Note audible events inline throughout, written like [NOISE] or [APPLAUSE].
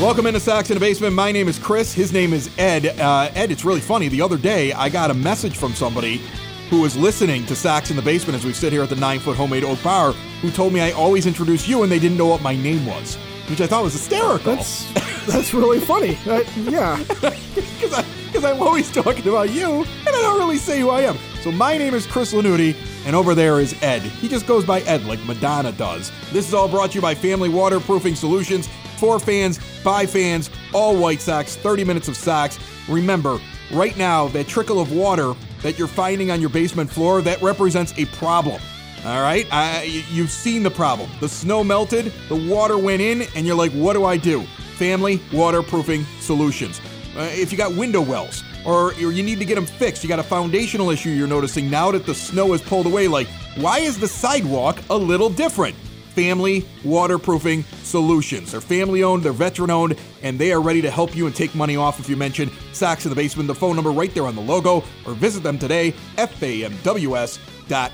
Welcome into Sox in the Basement. My name is Chris. His name is Ed. Uh, Ed, it's really funny. The other day, I got a message from somebody who was listening to Sox in the Basement as we sit here at the nine foot homemade oak bar, who told me I always introduce you and they didn't know what my name was, which I thought was hysterical. That's that's really funny. Uh, yeah, [LAUGHS] because I'm always talking about you and I don't really say who I am. So my name is Chris Lanuti, and over there is Ed. He just goes by Ed like Madonna does. This is all brought to you by Family Waterproofing Solutions for fans, by fans, all White Sox, 30 minutes of Sox. Remember, right now, that trickle of water that you're finding on your basement floor, that represents a problem. All right? I, you've seen the problem. The snow melted, the water went in, and you're like, what do I do? Family Waterproofing Solutions. Uh, if you got window wells, or, or you need to get them fixed, you got a foundational issue you're noticing now that the snow has pulled away, like, why is the sidewalk a little different? Family Waterproofing Solutions. They're family owned, they're veteran owned, and they are ready to help you and take money off if you mention Sox in the Basement. The phone number right there on the logo, or visit them today, famws.com.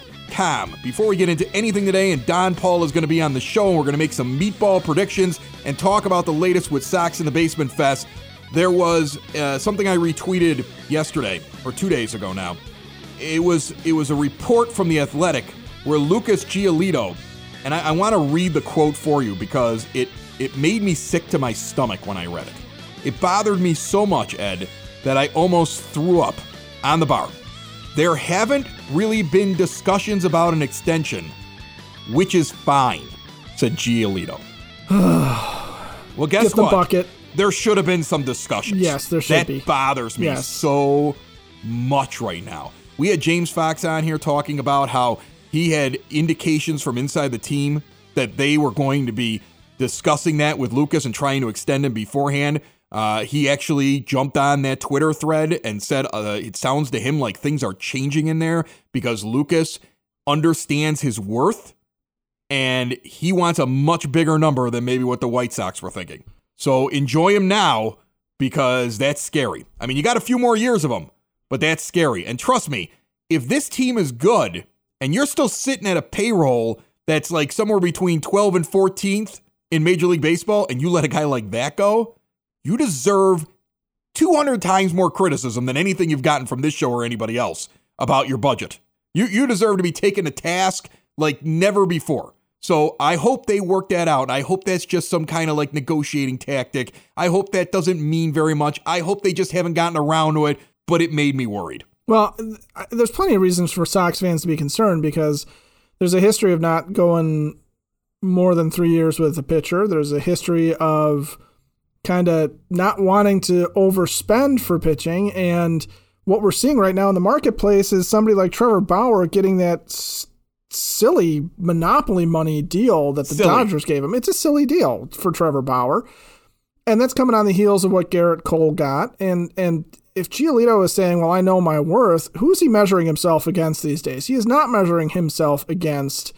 Before we get into anything today, and Don Paul is going to be on the show, and we're going to make some meatball predictions and talk about the latest with Sox in the Basement Fest. There was uh, something I retweeted yesterday, or two days ago now. It was it was a report from the Athletic where Lucas Giolito and I, I want to read the quote for you because it it made me sick to my stomach when I read it. It bothered me so much, Ed, that I almost threw up on the bar. There haven't really been discussions about an extension, which is fine, said Giolito. [SIGHS] well, guess Get the what? bucket. There should have been some discussions. Yes, there should that be. That bothers me Yes. so much right now. We had James Fox on here talking about how he had indications from inside the team that they were going to be discussing that with Lucas and trying to extend him beforehand. Uh, he actually jumped on that Twitter thread and said uh, it sounds to him like things are changing in there because Lucas understands his worth and he wants a much bigger number than maybe what the White Sox were thinking. So enjoy him now because that's scary. I mean, you got a few more years of him, but that's scary. And trust me, if this team is good and you're still sitting at a payroll that's like somewhere between 12 and 14th in Major League Baseball and you let a guy like that go, you deserve 200 times more criticism than anything you've gotten from this show or anybody else about your budget. You you deserve to be taken to task like never before. So I hope they work that out. I hope that's just some kind of like negotiating tactic. I hope that doesn't mean very much. I hope they just haven't gotten around to it, but it made me worried. Well, there's plenty of reasons for Sox fans to be concerned because there's a history of not going more than three years with a pitcher. There's a history of kind of not wanting to overspend for pitching. And what we're seeing right now in the marketplace is somebody like Trevor Bauer getting that s- silly monopoly money deal that the Silly. Dodgers gave him. It's a silly deal for Trevor Bauer. And that's coming on the heels of what Gerrit Cole got. And and if Giolito is saying, "Well, I know my worth," who's he measuring himself against these days? He is not measuring himself against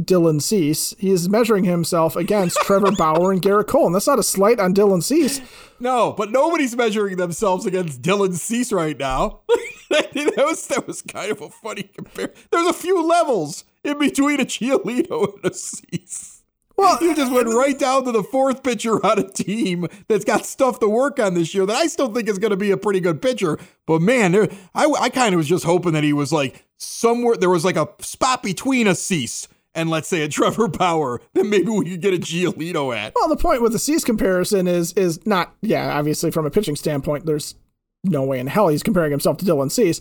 Dylan Cease. He is measuring himself against [LAUGHS] Trevor Bauer and Gerrit Cole. And that's not a slight on Dylan Cease. No, but nobody's measuring themselves against Dylan Cease right now. [LAUGHS] that was that was kind of a funny compare. There's a few levels in between a Giolito and a Cease. Well, You just went right down to the fourth pitcher on a team that's got stuff to work on this year that I still think is going to be a pretty good pitcher. But man, there, I, I kind of was just hoping that he was like somewhere, there was like a spot between a Cease and let's say a Trevor Bauer that maybe we could get a Giolito at. Well, the point with the Cease comparison is is not yeah, obviously from a pitching standpoint, there's no way in hell he's comparing himself to Dylan Cease.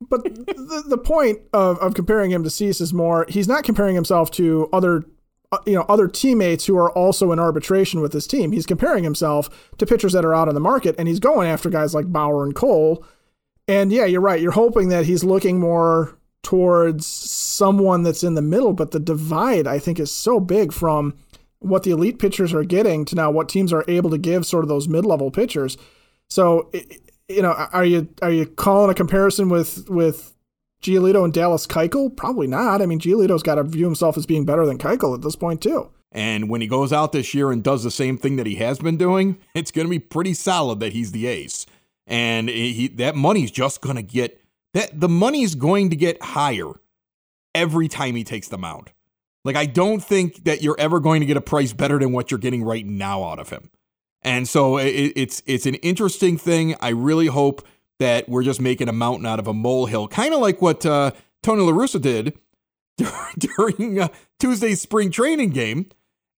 But [LAUGHS] the, the point of, of comparing him to Cease is more he's not comparing himself to other Uh, you know other teammates who are also in arbitration with his team. He's comparing himself to pitchers that are out on the market, and he's going after guys like Bauer and Cole. And yeah, you're right. You're hoping that he's looking more towards someone that's in the middle, but the divide I think is so big from what the elite pitchers are getting to now what teams are able to give sort of those mid-level pitchers. So you know, are you are you calling a comparison with with Giolito and Dallas Keuchel? Probably not. I mean, Giolito's got to view himself as being better than Keuchel at this point too. And when he goes out this year and does the same thing that he has been doing, [LAUGHS] it's going to be pretty solid that he's the ace. And he, that money's just going to get that the money's going to get higher every time he takes the mound. Like I don't think that you're ever going to get a price better than what you're getting right now out of him. And so it, it's it's an interesting thing. I really hope that we're just making a mountain out of a molehill, kind of like what uh, Tony La Russa did [LAUGHS] during uh, Tuesday's spring training game.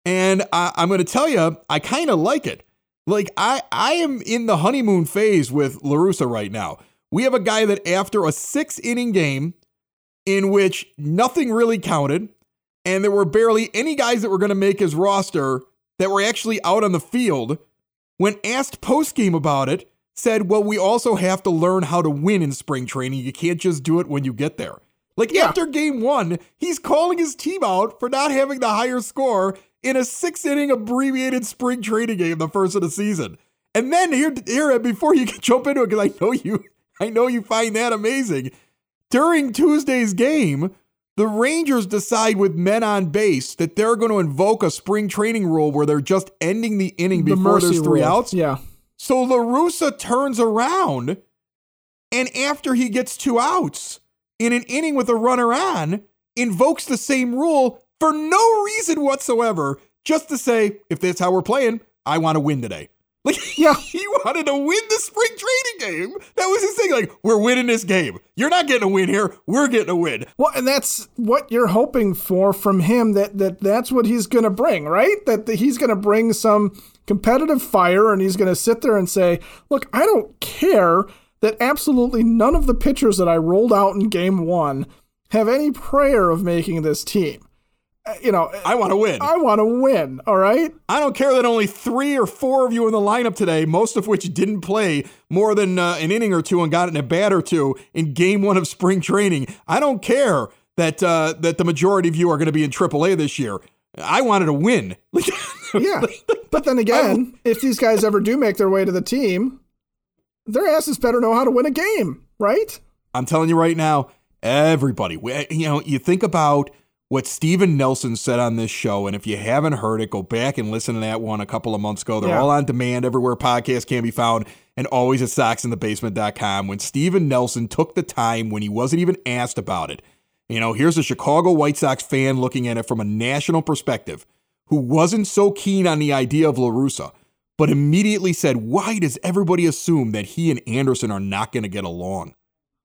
And I, I'm going to tell you, I kind of like it. Like I, I am in the honeymoon phase with La Russa right now. We have a guy that after a six inning game in which nothing really counted, and there were barely any guys that were going to make his roster that were actually out on the field, when asked post game about it, said, Well, we also have to learn how to win in spring training. You can't just do it when you get there. Like yeah. after game one, he's calling his team out for not having the higher score in a six inning abbreviated spring training game, the first of the season. And then here, here before you can [LAUGHS] jump into it, because I know you, I know you find that amazing. During Tuesday's game, the Rangers decide with men on base that they're going to invoke a spring training rule where they're just ending the inning the before there's three rule. outs. Yeah. So La Russa turns around, and after he gets two outs in an inning with a runner on, invokes the same rule for no reason whatsoever, just to say, if that's how we're playing, I want to win today. Like, [LAUGHS] yeah, he wanted to win the spring training game. That was his thing. Like, we're winning this game. You're not getting a win here. We're getting a win. Well, and that's what you're hoping for from him. That that that's what he's going to bring, right? That the, he's going to bring some competitive fire, and he's going to sit there and say, "Look, I don't care that absolutely none of the pitchers that I rolled out in Game One have any prayer of making this team." Uh, you know, I want to win. I want to win. All right. I don't care that only three or four of you in the lineup today, most of which didn't play more than uh, an inning or two and got in a bat or two in game one of spring training. I don't care that uh, that the majority of you are going to be in AAA this year. I wanted to win. [LAUGHS] yeah, but then again, if these guys ever do make their way to the team, their asses better know how to win a game, right? I'm telling you right now, everybody. You know, you think about what Steven Nelson said on this show. And if you haven't heard it, go back and listen to that one a couple of months ago. They're yeah. all on demand everywhere podcasts can be found and always at soxinthebasement.com. When Steven Nelson took the time when he wasn't even asked about it. You know, here's a Chicago White Sox fan looking at it from a national perspective who wasn't so keen on the idea of La Russa, but immediately said, Why does everybody assume that he and Anderson are not going to get along?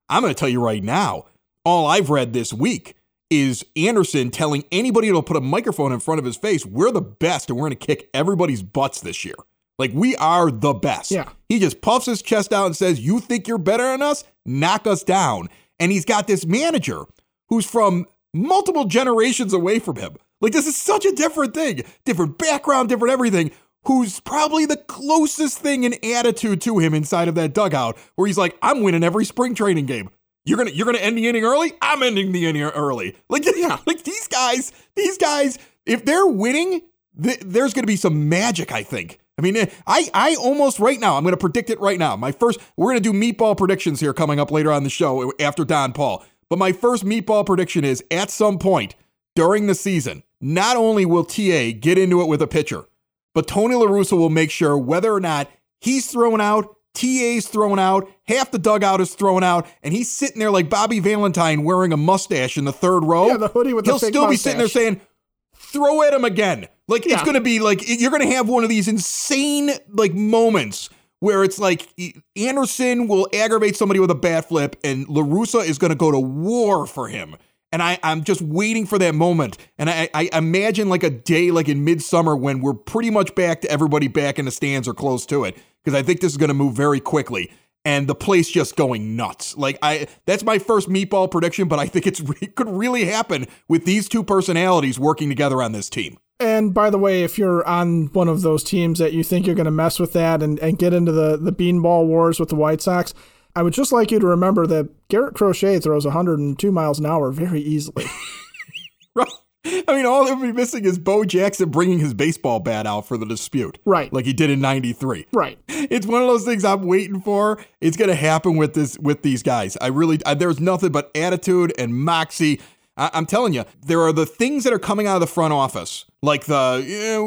I'm going to tell you right now, all I've read this week is Anderson telling anybody that'll put a microphone in front of his face, we're the best and we're going to kick everybody's butts this year. Like we are the best. Yeah. He just puffs his chest out and says, You think you're better than us? Knock us down. And he's got this manager who's from multiple generations away from him. Like this is such a different thing, different background, different everything. Who's probably the closest thing in attitude to him inside of that dugout, where he's like, I'm winning every spring training game. You're gonna you're gonna end the inning early. I'm ending the inning early. Like [LAUGHS] yeah, like these guys, these guys, if they're winning, th- there's gonna be some magic. I think. I mean, eh, I I almost right now. I'm gonna predict it right now. My first, we're gonna do meatball predictions here coming up later on the show eh, after Don Paul. But my first meatball prediction is at some point during the season, not only will TA get into it with a pitcher, but Tony La Russa will make sure whether or not he's thrown out TA's thrown out, half the dugout is thrown out, and he's sitting there like Bobby Valentine wearing a mustache in the third row. Yeah, the hoodie with He'll the still mustache. be sitting there saying, throw at him again. Like yeah. it's going to be like you're going to have one of these insane like moments where it's like Anderson will aggravate somebody with a bat flip, and La Russa is going to go to war for him. And I, I'm just waiting for that moment. And I, I imagine like a day like in midsummer when we're pretty much back to everybody back in the stands or close to it because I think this is going to move very quickly and the place just going nuts. Like I that's my first meatball prediction, but I think it's [LAUGHS] it could really happen with these two personalities working together on this team. And by the way, if you're on one of those teams that you think you're going to mess with that and, and get into the, the beanball wars with the White Sox, I would just like you to remember that Garrett Crochet throws 102 miles an hour very easily. [LAUGHS] right. I mean, all they'll be missing is Bo Jackson bringing his baseball bat out for the dispute. Right. Like he did in 93. Right. It's one of those things I'm waiting for. It's going to happen with this with these guys. I really I, there's nothing but attitude and moxie. I, I'm telling you, there are the things that are coming out of the front office, like the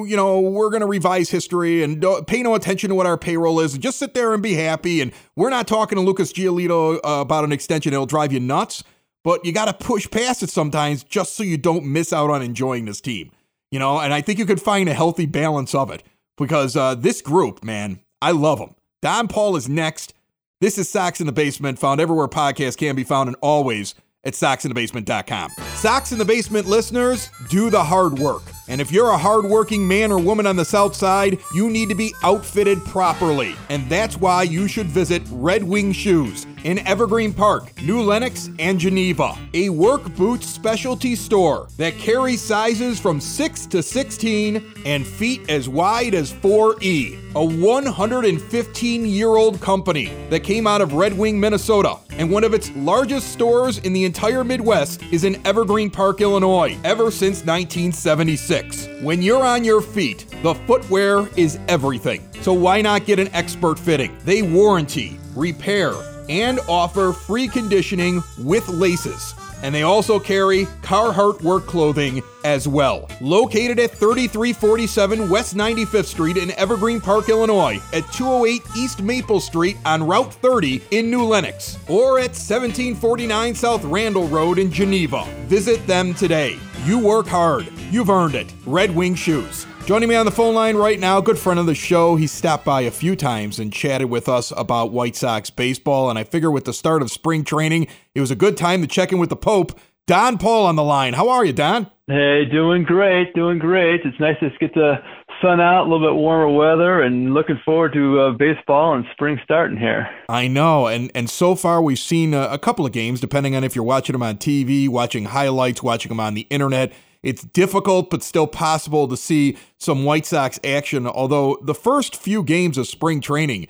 you know, we're going to revise history and pay no attention to what our payroll is, and just sit there and be happy. And we're not talking to Lucas Giolito uh, about an extension; it'll drive you nuts. But you got to push past it sometimes, just so you don't miss out on enjoying this team. You know, and I think you could find a healthy balance of it because uh, this group, man, I love them. Don Paul is next. This is Sox in the Basement, found everywhere podcasts can be found and always at soxinthebasement.com. Sox in the Basement listeners, do the hard work. And if you're a hardworking man or woman on the South Side, you need to be outfitted properly. And that's why you should visit Red Wing Shoes in Evergreen Park, New Lenox, and Geneva. A work boots specialty store that carries sizes from 6 to 16 and feet as wide as 4E. A 115 year old company that came out of Red Wing, Minnesota. And one of its largest stores in the entire Midwest is in Evergreen Park, Illinois, ever since 1976. When you're on your feet, the footwear is everything. So why not get an expert fitting? They warranty, repair, and offer free conditioning with laces. And they also carry Carhartt work clothing as well. Located at 3347 West 95th Street in Evergreen Park, Illinois, at 208 East Maple Street on Route 30 in New Lenox, or at 1749 South Randall Road in Geneva. Visit them today. You work hard. You've earned it. Red Wing Shoes. Joining me on the phone line right now, good friend of the show. He stopped by a few times and chatted with us about White Sox baseball. And I figure with the start of spring training, it was a good time to check in with the Pope. Don Paul on the line. How are you, Don? Hey, doing great, doing great. It's nice to get the sun out, a little bit warmer weather, and looking forward to uh, baseball and spring starting here. I know, and and so far we've seen a, a couple of games, depending on if you're watching them on TV, watching highlights, watching them on the internet. It's difficult, but still possible to see some White Sox action. Although the first few games of spring training,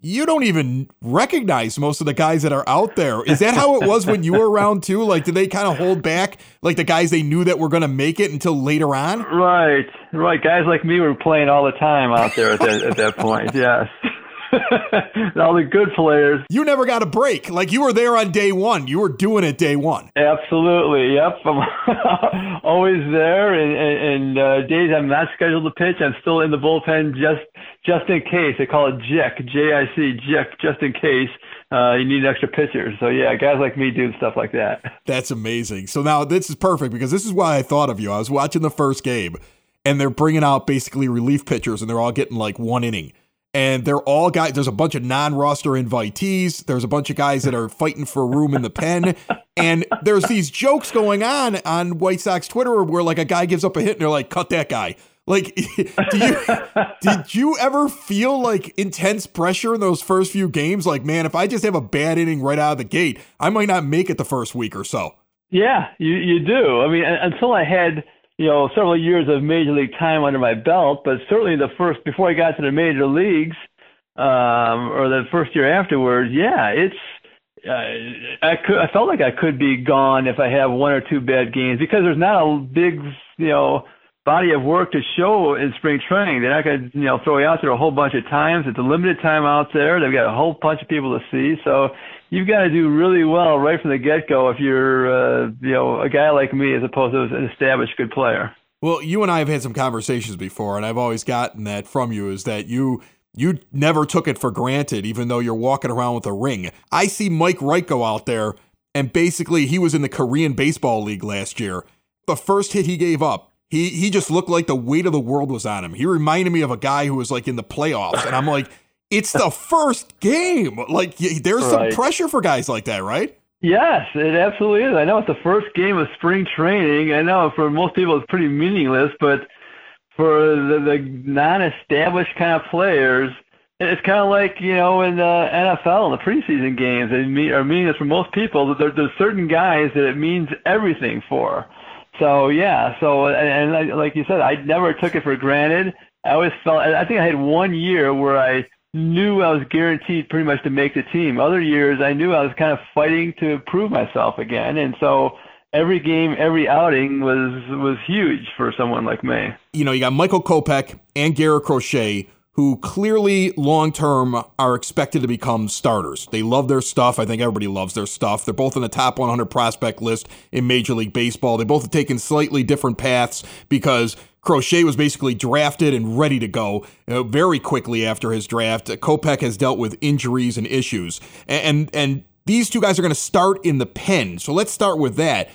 you don't even recognize most of the guys that are out there. Is that how it was when you were around too? Like, did they kind of hold back, like the guys they knew that were going to make it until later on? Right, right. Guys like me were playing all the time out there at that, at that point. Yes. [LAUGHS] all the good players. You never got a break. Like you were there on day one. You were doing it day one. Absolutely. Yep. I'm [LAUGHS] always there. And, and, uh, days I'm not scheduled to pitch, I'm still in the bullpen just just in case. They call it JIC, J-I-C, JIC, just in case. Uh, you need extra pitchers. So yeah, guys like me doing stuff like that. That's amazing. So now this is perfect because this is why I thought of you. I was watching the first game, and they're bringing out basically relief pitchers, and they're all getting like one inning and they're all guys. There's a bunch of non-roster invitees. There's a bunch of guys that are fighting for a room in the pen, and there's these jokes going on on White Sox Twitter where like a guy gives up a hit and they're like, "Cut that guy." Like, [LAUGHS] do you did you ever feel like intense pressure in those first few games? Like, man, if I just have a bad inning right out of the gate, I might not make it the first week or so. Yeah, you you do. I mean, until I had you know, several years of major league time under my belt, but certainly the first before I got to the major leagues, um, or the first year afterwards, yeah, it's uh, I could I felt like I could be gone if I have one or two bad games because there's not a big you know body of work to show in spring training. They're not going to you know throw you out there a whole bunch of times. It's a limited time out there. They've got a whole bunch of people to see, so you've got to do really well right from the get go if you're uh, you know a guy like me as opposed to an established good player. Well, you and I have had some conversations before, and I've always gotten that from you is that you you never took it for granted, even though you're walking around with a ring. I see Mike Wright go out there, and basically he was in the Korean Baseball League last year. The first hit he gave up, he he just looked like the weight of the world was on him. He reminded me of a guy who was like in the playoffs, and I'm like, it's the [LAUGHS] first game. Like there's right. some pressure for guys like that, right? Yes, it absolutely is. I know it's the first game of spring training. I know for most people it's pretty meaningless, but for the, the non-established kind of players, it's kind of like you know in the NFL in the preseason games. It mean, are meaningless for most people. There, there's certain guys that it means everything for. So yeah, so and, and like you said, I never took it for granted. I always felt. I think I had one year where I knew I was guaranteed pretty much to make the team. Other years, I knew I was kind of fighting to prove myself again, and so every game, every outing was was huge for someone like me. You know, you got Michael Kopech and Garrett Crochet, who clearly long term are expected to become starters. They love their stuff. I think everybody loves their stuff. They're both in the top 100 prospect list in Major League Baseball. They both have taken slightly different paths because Crochet was basically drafted and ready to go know, very quickly after his draft. Uh, Kopech has dealt with injuries and issues, and and these two guys are going to start in the pen. So let's start with that.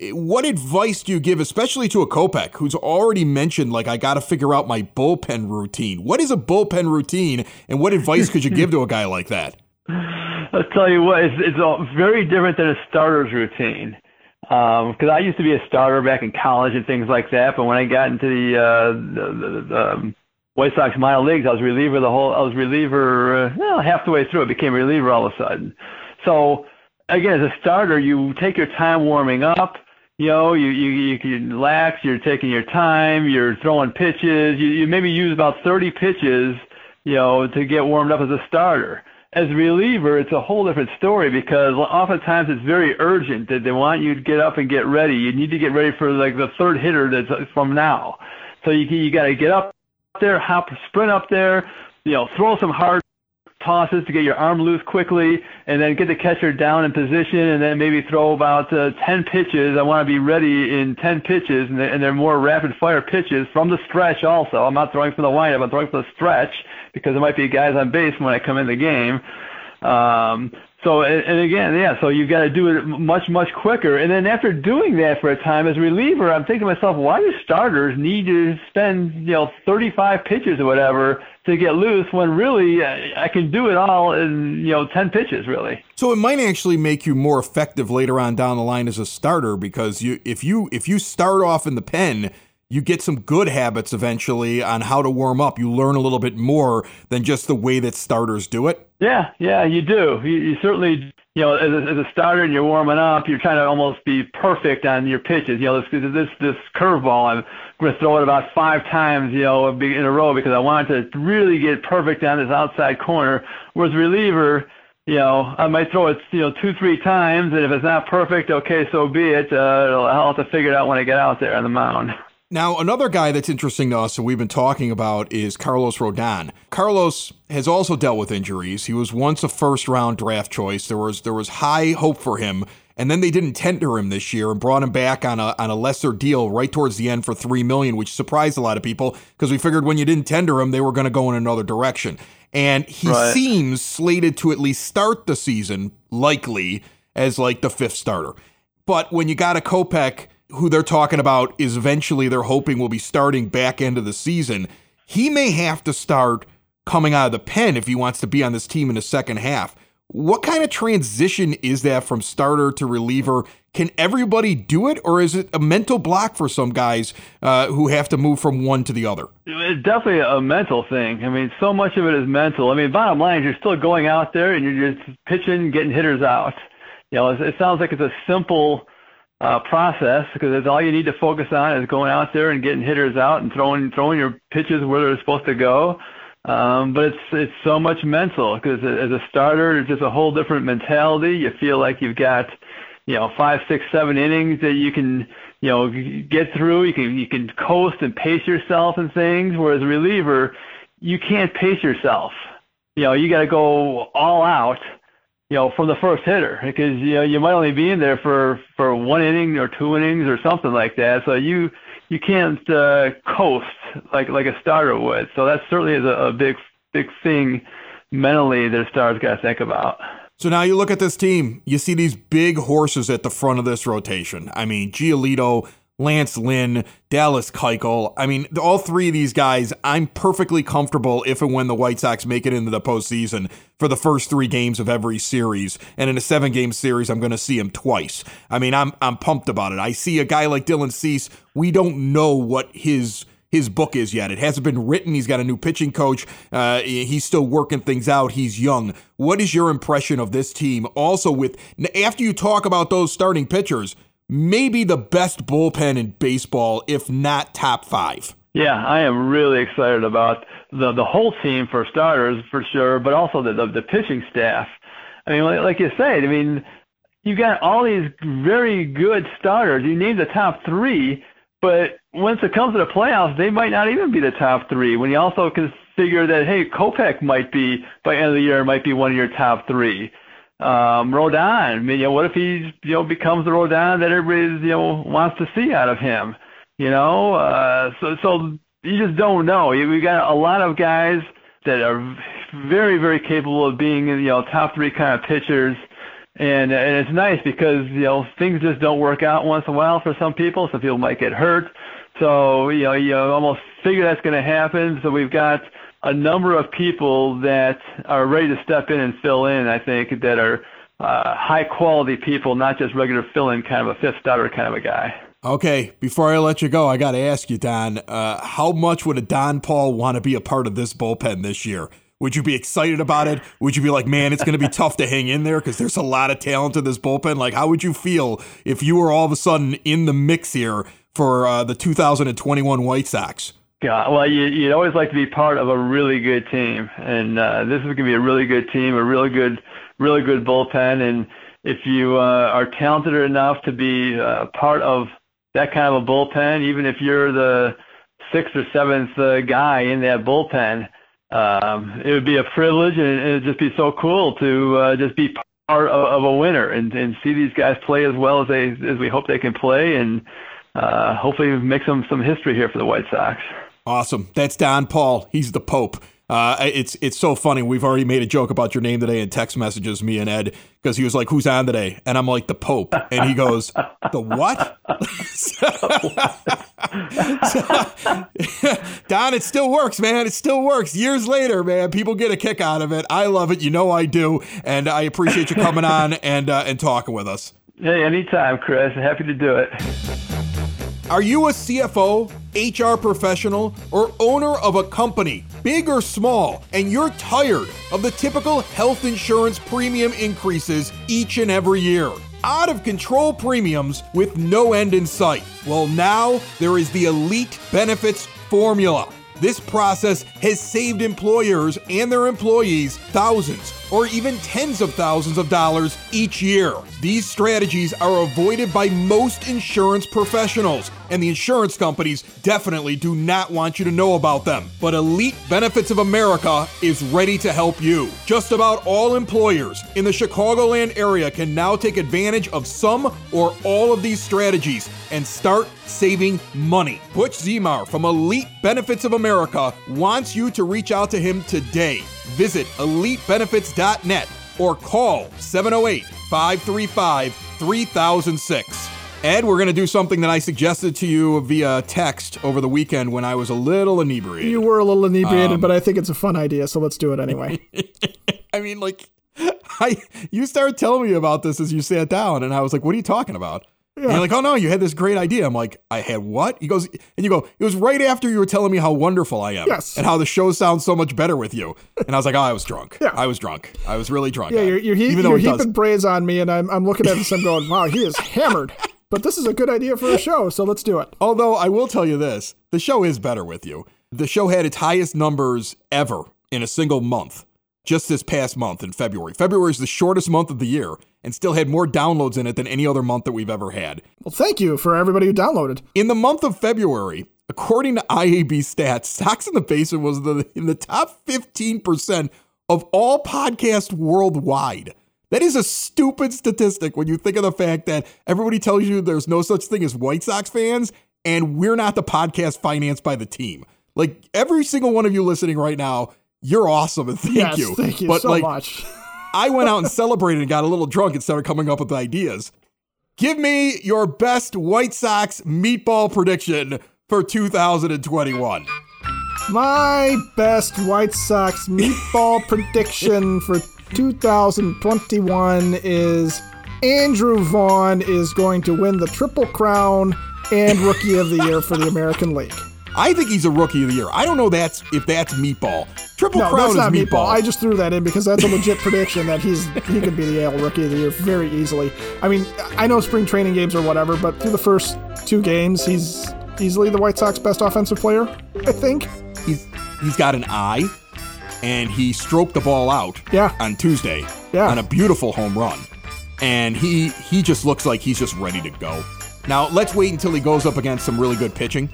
What advice do you give, especially to a Kopech who's already mentioned, like, I got to figure out my bullpen routine? What is a bullpen routine, and what advice could you give to a guy like that? [LAUGHS] I'll tell you what, it's, it's very different than a starter's routine. Because um, I used to be a starter back in college and things like that, but when I got into the, uh, the, the, the um, White Sox minor leagues, I was reliever the whole. I was reliever uh, well, half the way through. It became reliever all of a sudden. So again, as a starter, you take your time warming up you know, you, you, you can relax, you're taking your time, you're throwing pitches, you, you maybe use about 30 pitches, you know, to get warmed up as a starter. As a reliever, it's a whole different story because oftentimes it's very urgent that they want you to get up and get ready. You need to get ready for like the third hitter that's from now. So you, you got to get up there, hop, sprint up there, you know, throw some hard tosses to get your arm loose quickly, and then get the catcher down in position, and then maybe throw about uh, 10 pitches. I want to be ready in 10 pitches, and they're, and they're more rapid fire pitches from the stretch also. I'm not throwing from the windup, I'm throwing from the stretch because there might be guys on base when I come in the game. Um, so and again, yeah. So you've got to do it much much quicker. And then after doing that for a time as a reliever, I'm thinking to myself, why do starters need to spend you know 35 pitches or whatever to get loose when really uh, I can do it all in you know 10 pitches really. So it might actually make you more effective later on down the line as a starter because you if you if you start off in the pen you get some good habits eventually on how to warm up. You learn a little bit more than just the way that starters do it. Yeah, yeah, you do. You, you certainly, you know, as a, as a starter and you're warming up, you're trying to almost be perfect on your pitches. You know, this this this curveball, I'm going to throw it about five times, you know, in a row because I want to really get perfect on this outside corner. Whereas reliever, you know, I might throw it, you know, two, three times, and if it's not perfect, okay, so be it. Uh, I'll have to figure it out when I get out there on the mound. Now, another guy that's interesting to us and we've been talking about is Carlos Rodon. Carlos has also dealt with injuries. He was once a first round draft choice. There was there was high hope for him, and then they didn't tender him this year and brought him back on a on a lesser deal right towards the end for three million, which surprised a lot of people because we figured when you didn't tender him, they were going to go in another direction. And he right. seems slated to at least start the season, likely as like the fifth starter. But when you got a Kopech who they're talking about is eventually they're hoping will be starting back end of the season. He may have to start coming out of the pen if he wants to be on this team in the second half. What kind of transition is that from starter to reliever? Can everybody do it, or is it a mental block for some guys uh, who have to move from one to the other? It's definitely a mental thing. I mean, so much of it is mental. I mean, bottom line is you're still going out there and you're just pitching, getting hitters out. You know, it sounds like it's a simple uh, process because all you need to focus on is going out there and getting hitters out and throwing throwing your pitches where they're supposed to go. Um, but it's it's so much mental because as a starter, it's just a whole different mentality. You feel like you've got you know five, six, seven innings that you can you know get through. You can you can coast and pace yourself and things. Whereas a reliever, you can't pace yourself. You know you got to go all out you know, from the first hitter because you know you might only be in there for for one inning or two innings or something like that. So you you can't uh, coast like like a starter would. So that certainly is a, a big big thing mentally that a starter's got to think about. So now you look at this team, you see these big horses at the front of this rotation. I mean, Giolito, Lance Lynn, Dallas Keuchel. I mean, all three of these guys, I'm perfectly comfortable if and when the White Sox make it into the postseason for the first three games of every series. And in a seven game series, I'm going to see him twice. I mean, I'm, I'm pumped about it. I see a guy like Dylan Cease. We don't know what his his book is yet. It hasn't been written. He's got a new pitching coach. Uh, he's still working things out. He's young. What is your impression of this team? Also, with after you talk about those starting pitchers, maybe the best bullpen in baseball, if not top five. Yeah, I am really excited about the the whole team for starters for sure, but also the the, the pitching staff. I mean, like, like you said, I mean, you've got all these very good starters. You named the top three, but once it comes to the playoffs, they might not even be the top three. When you also consider that, hey, Kopech might be by end of the year might be one of your top three. Um, Rodon, I mean, you know, what if he you know becomes the Rodon that everybody you know wants to see out of him? You know, uh, so so you just don't know. We got a lot of guys that are very very capable of being you know top three kind of pitchers and and it's nice because you know things just don't work out once in a while for some people. Some people might get hurt, so you know you almost figure that's going to happen. So we've got a number of people that are ready to step in and fill in. I think that are uh, high quality people, not just regular fill-in kind of a fifth starter kind of a guy. Okay, before I let you go, I got to ask you, Don, uh, how much would a Don Paul want to be a part of this bullpen this year? Would you be excited about it? Would you be like, man, it's going to be tough to hang in there because there's a lot of talent in this bullpen? Like, how would you feel if you were all of a sudden in the mix here for uh, the 2021 White Sox? Yeah, well, you, you'd always like to be part of a really good team, and uh, this is going to be a really good team, a really good, really good bullpen, and if you uh, are talented enough to be uh, part of that kind of a bullpen, even if you're the sixth or seventh uh, guy in that bullpen, um, it would be a privilege and it would just be so cool to uh, just be part of, of a winner and, and see these guys play as well as they as we hope they can play and uh, hopefully make some some history here for the White Sox. Awesome. That's Don Paul. He's the Pope. Uh, it's it's so funny. We've already made a joke about your name today in text messages, me and Ed, because he was like, "Who's on today?" And I'm like, "The Pope," and he goes, "The what?" [LAUGHS] Don, it still works, man. It still works. Years later, man, people get a kick out of it. I love it. You know I do, and I appreciate you coming on and uh, and talking with us. Hey, anytime, Chris. Happy to do it. Are you a CFO, HR professional, or owner of a company, big or small, and you're tired of the typical health insurance premium increases each and every year? Out of control premiums with no end in sight. Well, now there is the Elite Benefits Formula. This process has saved employers and their employees thousands or even tens of thousands of dollars each year. These strategies are avoided by most insurance professionals, and the insurance companies definitely do not want you to know about them. But Elite Benefits of America is ready to help you. Just about all employers in the Chicagoland area can now take advantage of some or all of these strategies and start saving money. Butch Zimar from Elite Benefits of America wants you to reach out to him today. Visit elitebenefits.net or call 708 535 3006. Ed, we're going to do something that I suggested to you via text over the weekend when I was a little inebriated. You were a little inebriated, um, but I think it's a fun idea, so let's do it anyway. [LAUGHS] I mean, like, [LAUGHS] I you started telling me about this as you sat down, and I was like, "What are you talking about?" Yeah. And you're like, oh no, you had this great idea. I'm like, I had what? He goes, and you go, it was right after you were telling me how wonderful I am. Yes. And how the show sounds so much better with you. And I was like, oh, I was drunk. Yeah. I was drunk. I was really drunk. Yeah, you're, you're, he- you're heaping praise on me, and I'm, I'm looking at this and I'm going, wow, he is hammered. But this is a good idea for a show, so let's do it. Although I will tell you this the show is better with you. The show had its highest numbers ever in a single month just this past month in February. February is the shortest month of the year and still had more downloads in it than any other month that we've ever had. Well, thank you for everybody who downloaded. In the month of February, according to IAB stats, [LAUGHS] Sox in the Basement was the, in the top 15% of all podcasts worldwide. That is a stupid statistic when you think of the fact that everybody tells you there's no such thing as White Sox fans, and we're not the podcast financed by the team. Like every single one of you listening right now you're awesome and thank yes, you. Thank you but so like, much. [LAUGHS] I went out and celebrated and got a little drunk and started coming up with ideas. Give me your best White Sox meatball prediction for 2021. My best White Sox meatball [LAUGHS] prediction for 2021 is Andrew Vaughn is going to win the Triple Crown and Rookie of the Year for the American League. I think he's a rookie of the year. I don't know that's if that's meatball. Triple no, Crown that's not meatball. meatball. I just threw that in because that's a legit prediction that he's he could be the AL rookie of the year very easily. I mean, I know spring training games or whatever, but through the first two games, he's easily the White Sox best offensive player. I think he's he's got an eye, and he stroked the ball out. Yeah. on Tuesday. Yeah. on a beautiful home run. and he he just looks like he's just ready to go. Now let's wait until he goes up against some really good pitching.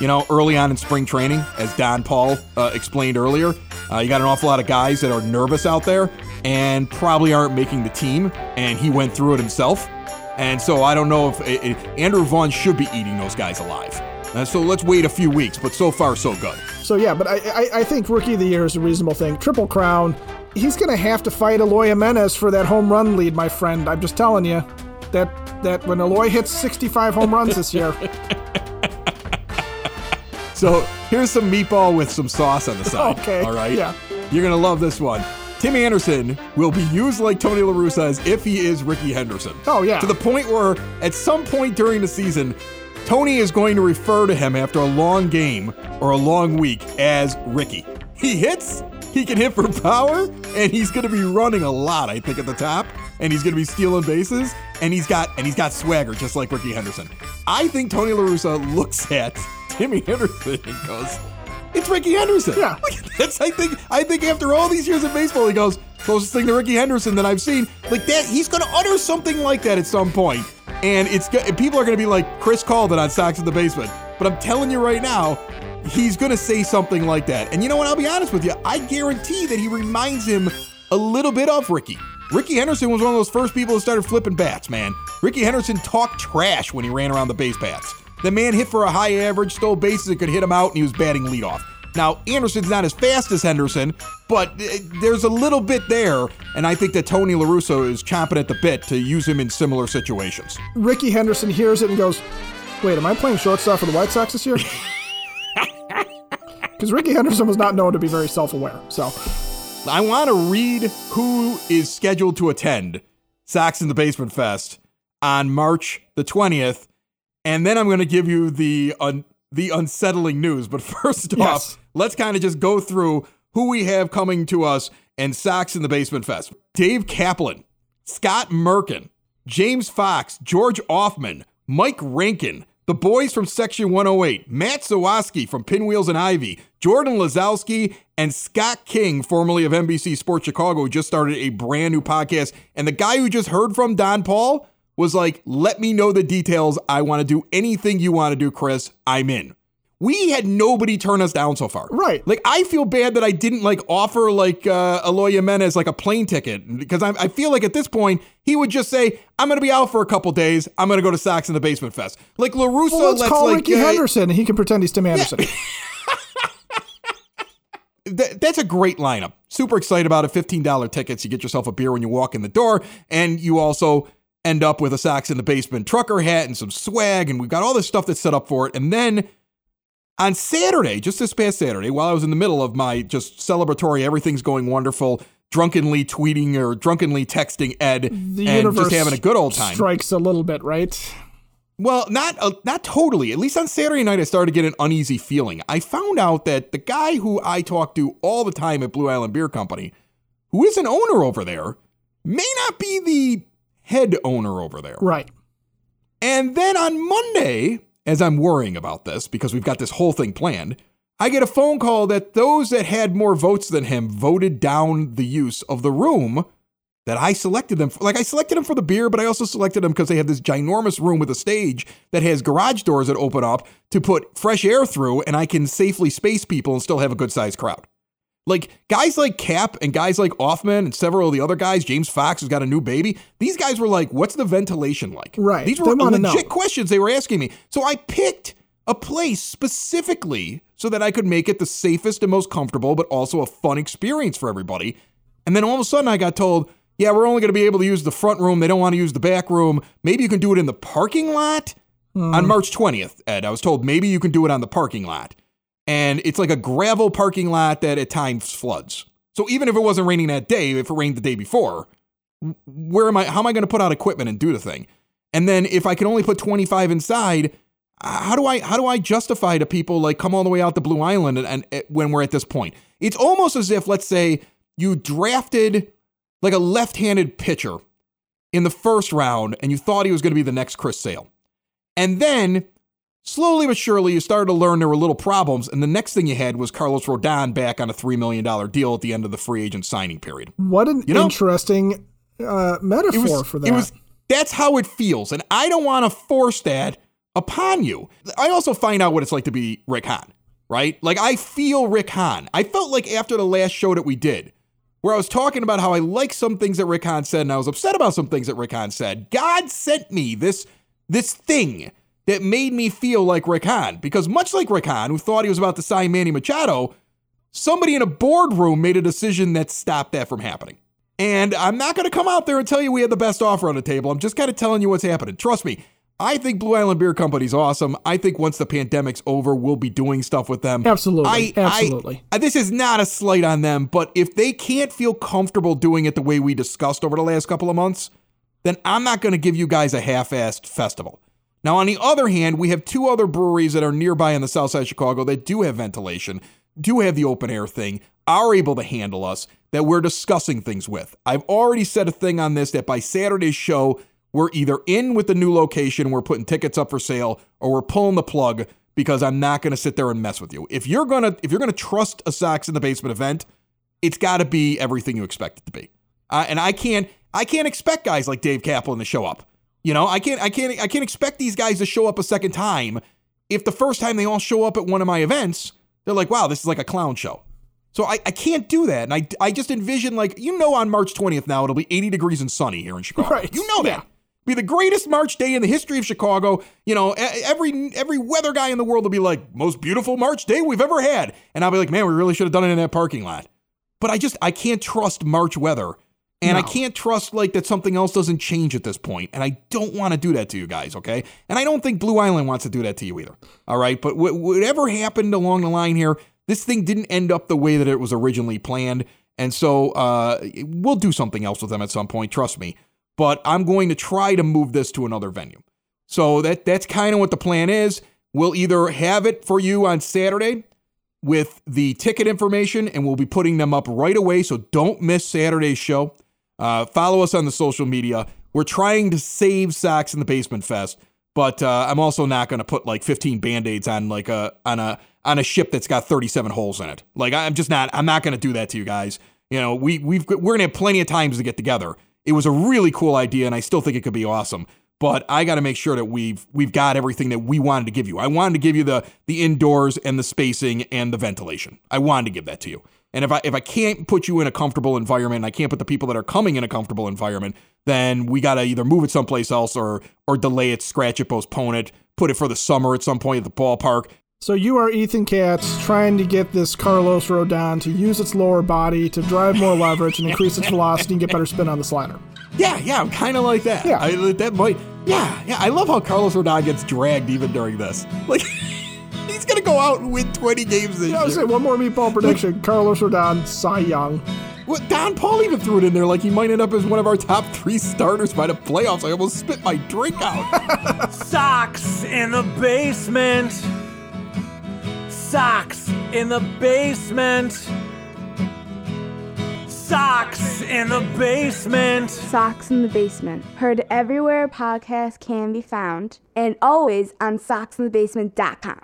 You know, early on in spring training, as Don Paul uh, explained earlier, uh, you got an awful lot of guys that are nervous out there and probably aren't making the team. And he went through it himself. And so I don't know if it, it, Andrew Vaughn should be eating those guys alive. Uh, so let's wait a few weeks, but so far so good. So yeah, but I, I, I think rookie of the year is a reasonable thing. Triple crown. He's gonna have to fight Eloy Jimenez for that home run lead, my friend. I'm just telling you that that when Eloy hits 65 home runs this year. [LAUGHS] so here's some meatball with some sauce on the side. [LAUGHS] Okay. All right. Yeah. You're gonna love this one. Tim Anderson will be used like Tony La Russa as if he is Rickey Henderson. Oh yeah. To the point where at some point during the season, Tony is going to refer to him after a long game or a long week as Rickey. He hits, he can hit for power, and he's going to be running a lot, I think, at the top, and he's going to be stealing bases, and he's got and he's got swagger just like Rickey Henderson. I think Tony La Russa looks [LAUGHS] at Timmy Henderson and goes, "It's Rickey Henderson." Yeah. That's I think I think after all these years of baseball, he goes closest thing to Rickey Henderson that I've seen. Like that, he's going to utter something like that at some point, and it's people are going to be like Chris Calden on Sox in the Basement. But I'm telling you right now, he's going to say something like that. And you know what? I'll be honest with you. I guarantee that he reminds him a little bit of Rickey. Rickey Henderson was one of those first people that started flipping bats, man. Rickey Henderson talked trash when he ran around the base paths. The man hit for a high average, stole bases, and could hit him out, and he was batting leadoff. Now, Anderson's not as fast as Henderson, but uh, there's a little bit there, and I think that Tony La Russa is chomping at the bit to use him in similar situations. Rickey Henderson hears it and goes, Wait, am I playing shortstop for the White Sox this year? [LAUGHS] Because Rickey Henderson was not known to be very self aware. So I want to read who is scheduled to attend Sox in the Basement Fest on March the 20th, and then I'm going to give you the un- the unsettling news. But [LAUGHS] first Yes. off, let's kind of just go through who we have coming to us and Sox in the Basement Fest. Dave Kaplan, Scott Merkin, James Fox, George Ofman, Mike Rankin, the boys from Section 108, Matt Zawaski from Pinwheels and Ivy, Jordan Lazowski, and Scott King, formerly of NBC Sports Chicago, who just started a brand new podcast. And the guy who just heard from Don Paul was like, let me know the details. I want to do anything you want to do, Chris. I'm in. We had nobody turn us down so far. Right. Like I feel bad that I didn't like offer like uh, Eloy Jimenez like a plane ticket because I, I feel like at this point he would just say I'm going to be out for a couple days. I'm going to go to Sox in the Basement Fest. Like La Russa, well, let's lets call like Rickey uh, Henderson and he can pretend he's Tim Anderson. [LAUGHS] th- that's a great lineup. Super excited about it. $15 tickets. You get yourself a beer when you walk in the door, and you also end up with a Sox in the Basement trucker hat and some swag, and we've got all this stuff that's set up for it. And then on Saturday, just this past Saturday, while I was in the middle of my just celebratory, everything's going wonderful, drunkenly tweeting or drunkenly texting Ed The and universe just having a good old time. strikes a little bit, right? Well, not uh, not totally. At least on Saturday night, I started to get an uneasy feeling. I found out that the guy who I talk to all the time at Blue Island Beer Company, who is an owner over there, may not be the head owner over there. Right. And then on Monday, as I'm worrying about this because we've got this whole thing planned, I get a phone call that those that had more votes than him voted down the use of the room that I selected them for. Like I selected them for the beer, but I also selected them because they have this ginormous room with a stage that has garage doors that open up to put fresh air through, and I can safely space people and still have a good sized crowd. Like guys like Cap and guys like Ofman and several of the other guys, James Fox who's got a new baby. These guys were like, "What's the ventilation like?" Right. These were legit know. questions they were asking me. So I picked a place specifically so that I could make it the safest and most comfortable, but also a fun experience for everybody. And then all of a sudden, I got told, "Yeah, we're only going to be able to use the front room. They don't want to use the back room. Maybe you can do it in the parking lot." On March 20th, Ed, I was told maybe you can do it on the parking lot and it's like a gravel parking lot that at times floods. So even if it wasn't raining that day, if it rained the day before, where am I? How am I going to put out equipment and do the thing? And then if I can only put 25 inside, how do I how do I justify to people like come all the way out to Blue Island and, and, and when we're at this point? It's almost as if let's say you drafted like a left-handed pitcher in the first round and you thought he was going to be the next Chris Sale. And then slowly but surely you started to learn there were little problems and the next thing you had was Carlos Rodon back on a 3 million dollar deal at the end of the free agent signing period. What an You know- interesting uh, metaphor was, for that. It was that's how it feels, and I don't want to force that upon you. I also find out what it's like to be Rick Hahn, right? Like I feel Rick Hahn. I felt like after the last show that we did, where I was talking about how I like some things that Rick Hahn said, and I was upset about some things that Rick Hahn said. God sent me this this thing that made me feel like Rick Hahn, because much like Rick Hahn, who thought he was about to sign Manny Machado, somebody in a boardroom made a decision that stopped that from happening. And I'm not going to come out there and tell you we had the best offer on the table. I'm just kind of telling you what's happening. Trust me, I think Blue Island Beer Company's awesome. I think once the pandemic's over, we'll be doing stuff with them. Absolutely. I, Absolutely. I, this is not a slight on them, but if they can't feel comfortable doing it the way we discussed over the last couple of months, then I'm not going to give you guys a half assed festival. Now, on the other hand, we have two other breweries that are nearby in the south side of Chicago that do have ventilation, do have the open air thing, are able to handle us, that we're discussing things with. I've already said a thing on this that by Saturday's show, we're either in with the new location, we're putting tickets up for sale, or we're pulling the plug because I'm not going to sit there and mess with you. If you're gonna if you're gonna trust a Sox in the Basement event, it's got to be everything you expect it to be. Uh, and I can't I can't expect guys like Dave Kaplan to show up. You know, I can't I can't I can't expect these guys to show up a second time if the first time they all show up at one of my events, they're like, wow, this is like a clown show. So I, I can't do that. And I, I just envision like, you know, on March 20th now, it'll be 80 degrees and sunny here in Chicago. Right. You know that. Yeah. Be the greatest March day in the history of Chicago. You know, every every weather guy in the world will be like, most beautiful March day we've ever had. And I'll be like, man, we really should have done it in that parking lot. But I just I can't trust March weather. And I can't trust like that something else doesn't change at this point, and I don't want to do that to you guys, okay? And I don't think Blue Island wants to do that to you either. All right, but wh- whatever happened along the line here, this thing didn't end up the way that it was originally planned, and so uh, we'll do something else with them at some point. Trust me. But I'm going to try to move this to another venue. So that that's kind of what the plan is. We'll either have it for you on Saturday with the ticket information, and we'll be putting them up right away. So don't miss Saturday's show. Uh, follow us on the social media. We're trying to save Sox in the Basement Fest, but uh, I'm also not going to put like 15 band-aids on like a on a on a ship that's got 37 holes in it. Like I'm just not. I'm not going to do that to you guys. You know, we we've we're going to have plenty of times to get together. It was a really cool idea, and I still think it could be awesome. But I got to make sure that we've we've got everything that we wanted to give you. I wanted to give you the the indoors and the spacing and the ventilation. I wanted to give that to you. And if I if I can't put you in a comfortable environment, and I can't put the people that are coming in a comfortable environment, then we got to either move it someplace else or or delay it, scratch it, postpone it, put it for the summer at some point at the ballpark. So you are Ethan Katz trying to get this Carlos Rodon to use its lower body to drive more leverage and increase its velocity and get better spin on the slider. Yeah, yeah, I'm kind of like that. Yeah. I, that might. Yeah, yeah. I love how Carlos Rodon gets dragged even during this. Like [LAUGHS] he's gonna go out and win 20 games this Yeah, I was year. saying one more meatball prediction: Carlos Rodon, Cy Young. Well, Don Paul even threw it in there like he might end up as one of our top three starters by the playoffs. I almost spit my drink out. [LAUGHS] Sox in the basement. Sox in the basement. Sox in the basement. Sox in the Basement. Heard everywhere Podcast can be found and always on soxinthebasement.com.